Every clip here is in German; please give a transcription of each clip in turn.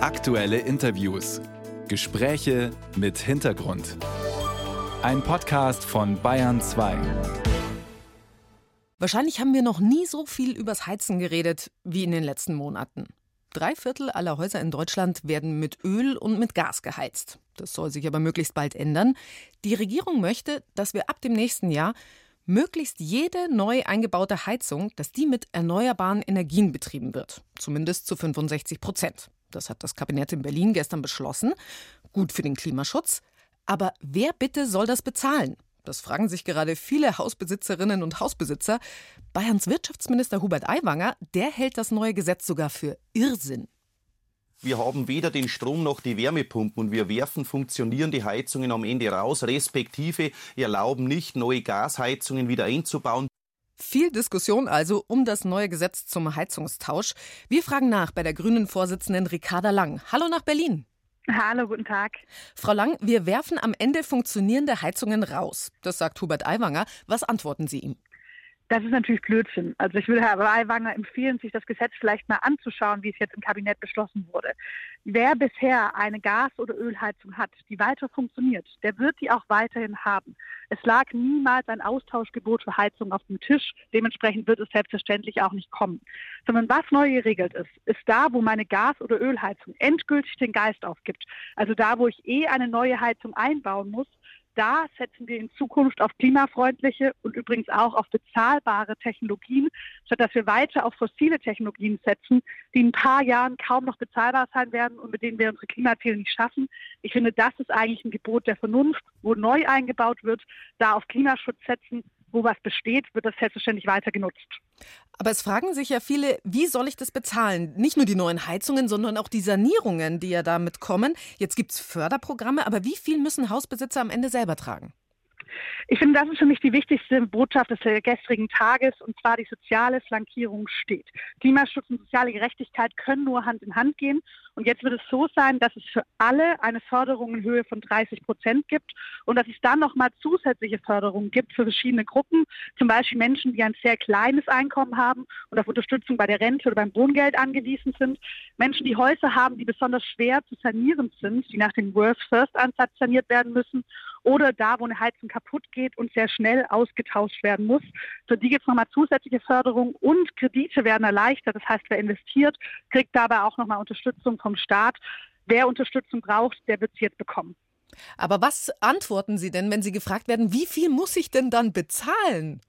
Aktuelle Interviews. Gespräche mit Hintergrund. Ein Podcast von Bayern 2. Wahrscheinlich haben wir noch nie so viel übers Heizen geredet wie in den letzten Monaten. Drei Viertel aller Häuser in Deutschland werden mit Öl und mit Gas geheizt. Das soll sich aber möglichst bald ändern. Die Regierung möchte, dass wir ab dem nächsten Jahr möglichst jede neu eingebaute Heizung, dass die mit erneuerbaren Energien betrieben wird. Zumindest zu 65 Prozent. Das hat das Kabinett in Berlin gestern beschlossen. Gut für den Klimaschutz. Aber wer bitte soll das bezahlen? Das fragen sich gerade viele Hausbesitzerinnen und Hausbesitzer. Bayerns Wirtschaftsminister Hubert Aiwanger, der hält das neue Gesetz sogar für Irrsinn. Wir haben weder den Strom noch die Wärmepumpen und wir werfen funktionierende Heizungen am Ende raus, respektive erlauben nicht, neue Gasheizungen wieder einzubauen. Viel Diskussion also um das neue Gesetz zum Heizungstausch. Wir fragen nach bei der grünen Vorsitzenden Ricarda Lang. Hallo nach Berlin. Hallo, guten Tag. Frau Lang, wir werfen am Ende funktionierende Heizungen raus. Das sagt Hubert Aiwanger. Was antworten Sie ihm? Das ist natürlich Blödsinn. Also ich würde Herr Aiwanger empfehlen, sich das Gesetz vielleicht mal anzuschauen, wie es jetzt im Kabinett beschlossen wurde. Wer bisher eine Gas- oder Ölheizung hat, die weiter funktioniert, der wird die auch weiterhin haben. Es lag niemals ein Austauschgebot für Heizung auf dem Tisch. Dementsprechend wird es selbstverständlich auch nicht kommen. Sondern was neu geregelt ist, ist da, wo meine Gas- oder Ölheizung endgültig den Geist aufgibt. Also da, wo ich eh eine neue Heizung einbauen muss, da setzen wir in Zukunft auf klimafreundliche und übrigens auch auf bezahlbare Technologien, statt dass wir weiter auf fossile Technologien setzen, die in ein paar Jahren kaum noch bezahlbar sein werden und mit denen wir unsere Klimaziele nicht schaffen. Ich finde, das ist eigentlich ein Gebot der Vernunft, wo neu eingebaut wird, da auf Klimaschutz setzen wo was besteht, wird das selbstverständlich weiter genutzt. Aber es fragen sich ja viele, wie soll ich das bezahlen? Nicht nur die neuen Heizungen, sondern auch die Sanierungen, die ja damit kommen. Jetzt gibt es Förderprogramme, aber wie viel müssen Hausbesitzer am Ende selber tragen? Ich finde, das ist für mich die wichtigste Botschaft des gestrigen Tages, und zwar die soziale Flankierung steht. Klimaschutz und soziale Gerechtigkeit können nur Hand in Hand gehen. Und jetzt wird es so sein, dass es für alle eine Förderung in Höhe von 30 Prozent gibt und dass es dann nochmal zusätzliche Förderungen gibt für verschiedene Gruppen, zum Beispiel Menschen, die ein sehr kleines Einkommen haben und auf Unterstützung bei der Rente oder beim Wohngeld angewiesen sind, Menschen, die Häuser haben, die besonders schwer zu sanieren sind, die nach dem Worst-First-Ansatz saniert werden müssen oder da, wo eine Heizung kaputt geht und sehr schnell ausgetauscht werden muss. Für die gibt es nochmal zusätzliche Förderung und Kredite werden erleichtert. Das heißt, wer investiert, kriegt dabei auch nochmal Unterstützung vom Staat. Wer Unterstützung braucht, der wird sie jetzt bekommen. Aber was antworten Sie denn, wenn Sie gefragt werden, wie viel muss ich denn dann bezahlen?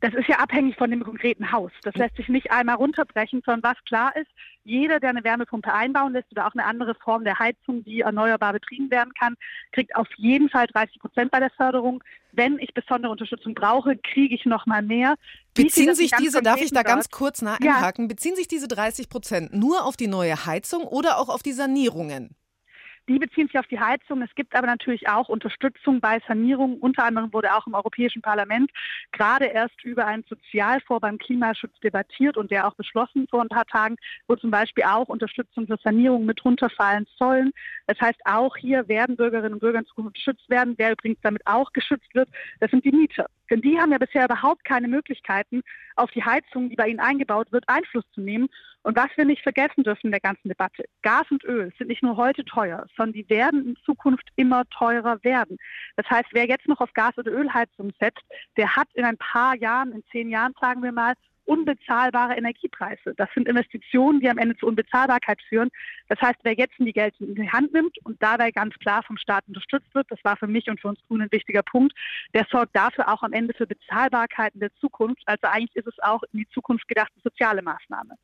Das ist ja abhängig von dem konkreten Haus. Das lässt sich nicht einmal runterbrechen, sondern was klar ist, jeder, der eine Wärmepumpe einbauen lässt oder auch eine andere Form der Heizung, die erneuerbar betrieben werden kann, kriegt auf jeden Fall 30 Prozent bei der Förderung. Wenn ich besondere Unterstützung brauche, kriege ich noch mal mehr. Beziehen sich diese, darf ich da ganz kurz nachhaken, ja. beziehen sich diese 30 Prozent nur auf die neue Heizung oder auch auf die Sanierungen? Die beziehen sich auf die Heizung. Es gibt aber natürlich auch Unterstützung bei Sanierung. Unter anderem wurde auch im Europäischen Parlament gerade erst über einen Sozialfonds beim Klimaschutz debattiert und der auch beschlossen vor ein paar Tagen, wo zum Beispiel auch Unterstützung für Sanierung mit runterfallen sollen. Das heißt, auch hier werden Bürgerinnen und Bürger in Zukunft geschützt werden. Wer übrigens damit auch geschützt wird, das sind die Mieter. Denn die haben ja bisher überhaupt keine Möglichkeiten, auf die Heizung, die bei ihnen eingebaut wird, Einfluss zu nehmen. Und was wir nicht vergessen dürfen in der ganzen Debatte, Gas und Öl sind nicht nur heute teuer, sondern die werden in Zukunft immer teurer werden. Das heißt, wer jetzt noch auf Gas- oder Ölheizung setzt, der hat in ein paar Jahren, in zehn Jahren sagen wir mal, unbezahlbare Energiepreise. Das sind Investitionen, die am Ende zur Unbezahlbarkeit führen. Das heißt, wer jetzt die Geld in die Hand nimmt und dabei ganz klar vom Staat unterstützt wird, das war für mich und für uns Grünen ein wichtiger Punkt, der sorgt dafür auch am Ende für Bezahlbarkeit in der Zukunft. Also eigentlich ist es auch in die Zukunft gedachte soziale Maßnahme.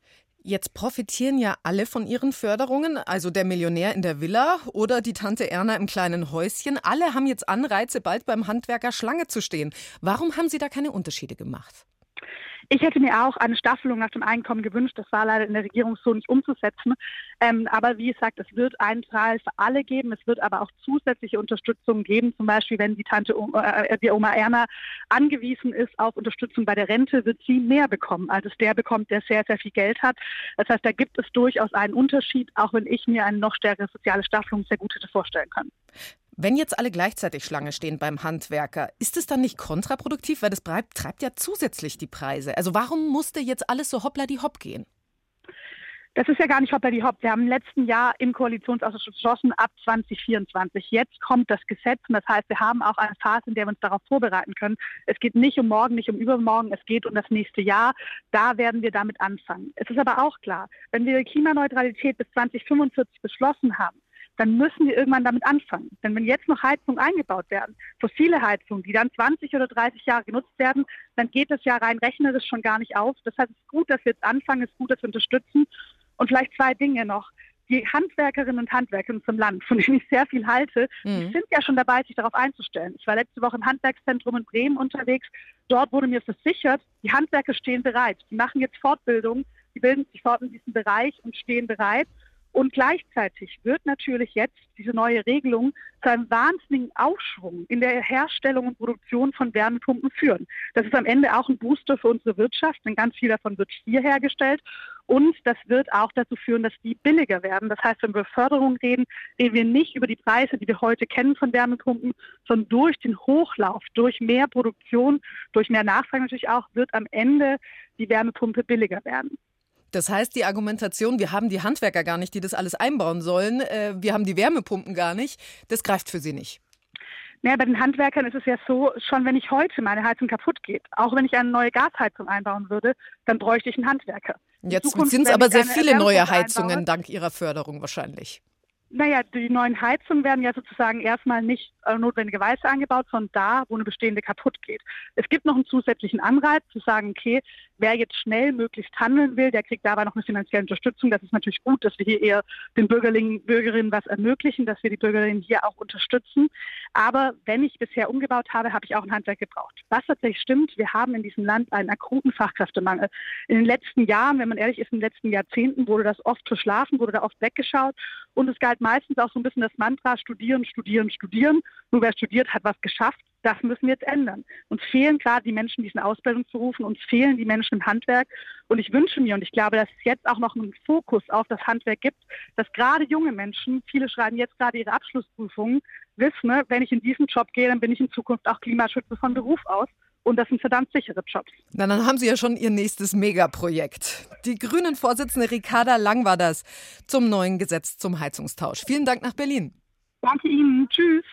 Jetzt profitieren ja alle von ihren Förderungen, also der Millionär in der Villa oder die Tante Erna im kleinen Häuschen. Alle haben jetzt Anreize, bald beim Handwerker Schlange zu stehen. Warum haben Sie da keine Unterschiede gemacht? Ich hätte mir auch eine Staffelung nach dem Einkommen gewünscht. Das war leider in der Regierung so nicht umzusetzen. Ähm, aber wie gesagt, es wird einen Preis für alle geben. Es wird aber auch zusätzliche Unterstützung geben. Zum Beispiel, wenn die Tante, äh, die Oma Erna angewiesen ist auf Unterstützung bei der Rente, wird sie mehr bekommen, als es der bekommt, der sehr, sehr viel Geld hat. Das heißt, da gibt es durchaus einen Unterschied, auch wenn ich mir eine noch stärkere soziale Staffelung sehr gut hätte vorstellen können. Wenn jetzt alle gleichzeitig Schlange stehen beim Handwerker, ist es dann nicht kontraproduktiv, weil das treibt ja zusätzlich die Preise? Also warum musste jetzt alles so hoppla die hopp gehen? Das ist ja gar nicht hopp die hopp. Wir haben im letzten Jahr im Koalitionsausschuss beschlossen, ab 2024. Jetzt kommt das Gesetz und das heißt, wir haben auch eine Phase, in der wir uns darauf vorbereiten können. Es geht nicht um morgen, nicht um übermorgen, es geht um das nächste Jahr. Da werden wir damit anfangen. Es ist aber auch klar, wenn wir Klimaneutralität bis 2045 beschlossen haben, dann müssen wir irgendwann damit anfangen. Denn wenn jetzt noch Heizungen eingebaut werden, fossile Heizungen, die dann 20 oder 30 Jahre genutzt werden, dann geht das ja rein rechnerisch schon gar nicht auf. Das heißt, es ist gut, dass wir jetzt anfangen, es ist gut, dass wir unterstützen. Und vielleicht zwei Dinge noch. Die Handwerkerinnen und Handwerker in unserem Land, von denen ich sehr viel halte, mhm. die sind ja schon dabei, sich darauf einzustellen. Ich war letzte Woche im Handwerkszentrum in Bremen unterwegs. Dort wurde mir versichert, die Handwerker stehen bereit. Die machen jetzt Fortbildung, die bilden sich fort in diesem Bereich und stehen bereit. Und gleichzeitig wird natürlich jetzt diese neue Regelung zu einem wahnsinnigen Aufschwung in der Herstellung und Produktion von Wärmepumpen führen. Das ist am Ende auch ein Booster für unsere Wirtschaft, denn ganz viel davon wird hier hergestellt. Und das wird auch dazu führen, dass die billiger werden. Das heißt, wenn wir über Förderung reden, reden wir nicht über die Preise, die wir heute kennen von Wärmepumpen, sondern durch den Hochlauf, durch mehr Produktion, durch mehr Nachfrage natürlich auch, wird am Ende die Wärmepumpe billiger werden. Das heißt, die Argumentation, wir haben die Handwerker gar nicht, die das alles einbauen sollen, äh, wir haben die Wärmepumpen gar nicht, das greift für Sie nicht. Naja, bei den Handwerkern ist es ja so, schon wenn ich heute meine Heizung kaputt geht, auch wenn ich eine neue Gasheizung einbauen würde, dann bräuchte ich einen Handwerker. Jetzt sind es aber sehr viele neue Heizungen einbaue, dank Ihrer Förderung wahrscheinlich. Naja, die neuen Heizungen werden ja sozusagen erstmal nicht äh, notwendigerweise angebaut, sondern da, wo eine bestehende kaputt geht. Es gibt noch einen zusätzlichen Anreiz zu sagen, okay, wer jetzt schnell möglichst handeln will, der kriegt dabei noch eine finanzielle Unterstützung. Das ist natürlich gut, dass wir hier eher den Bürgerinnen, Bürgerinnen was ermöglichen, dass wir die Bürgerinnen hier auch unterstützen. Aber wenn ich bisher umgebaut habe, habe ich auch ein Handwerk gebraucht. Was tatsächlich stimmt, wir haben in diesem Land einen akuten Fachkräftemangel. In den letzten Jahren, wenn man ehrlich ist, in den letzten Jahrzehnten wurde das oft verschlafen, wurde da oft weggeschaut und es galt meistens auch so ein bisschen das Mantra, studieren, studieren, studieren. Nur wer studiert, hat was geschafft. Das müssen wir jetzt ändern. Uns fehlen gerade die Menschen diesen Ausbildungsberufen, uns fehlen die Menschen im Handwerk. Und ich wünsche mir, und ich glaube, dass es jetzt auch noch einen Fokus auf das Handwerk gibt, dass gerade junge Menschen, viele schreiben jetzt gerade ihre Abschlussprüfungen, wissen, ne, wenn ich in diesen Job gehe, dann bin ich in Zukunft auch Klimaschützer von Beruf aus. Und das sind verdammt sichere Jobs. Na, dann haben Sie ja schon Ihr nächstes Megaprojekt. Die Grünen-Vorsitzende Ricarda Lang war das zum neuen Gesetz zum Heizungstausch. Vielen Dank nach Berlin. Danke Ihnen. Tschüss.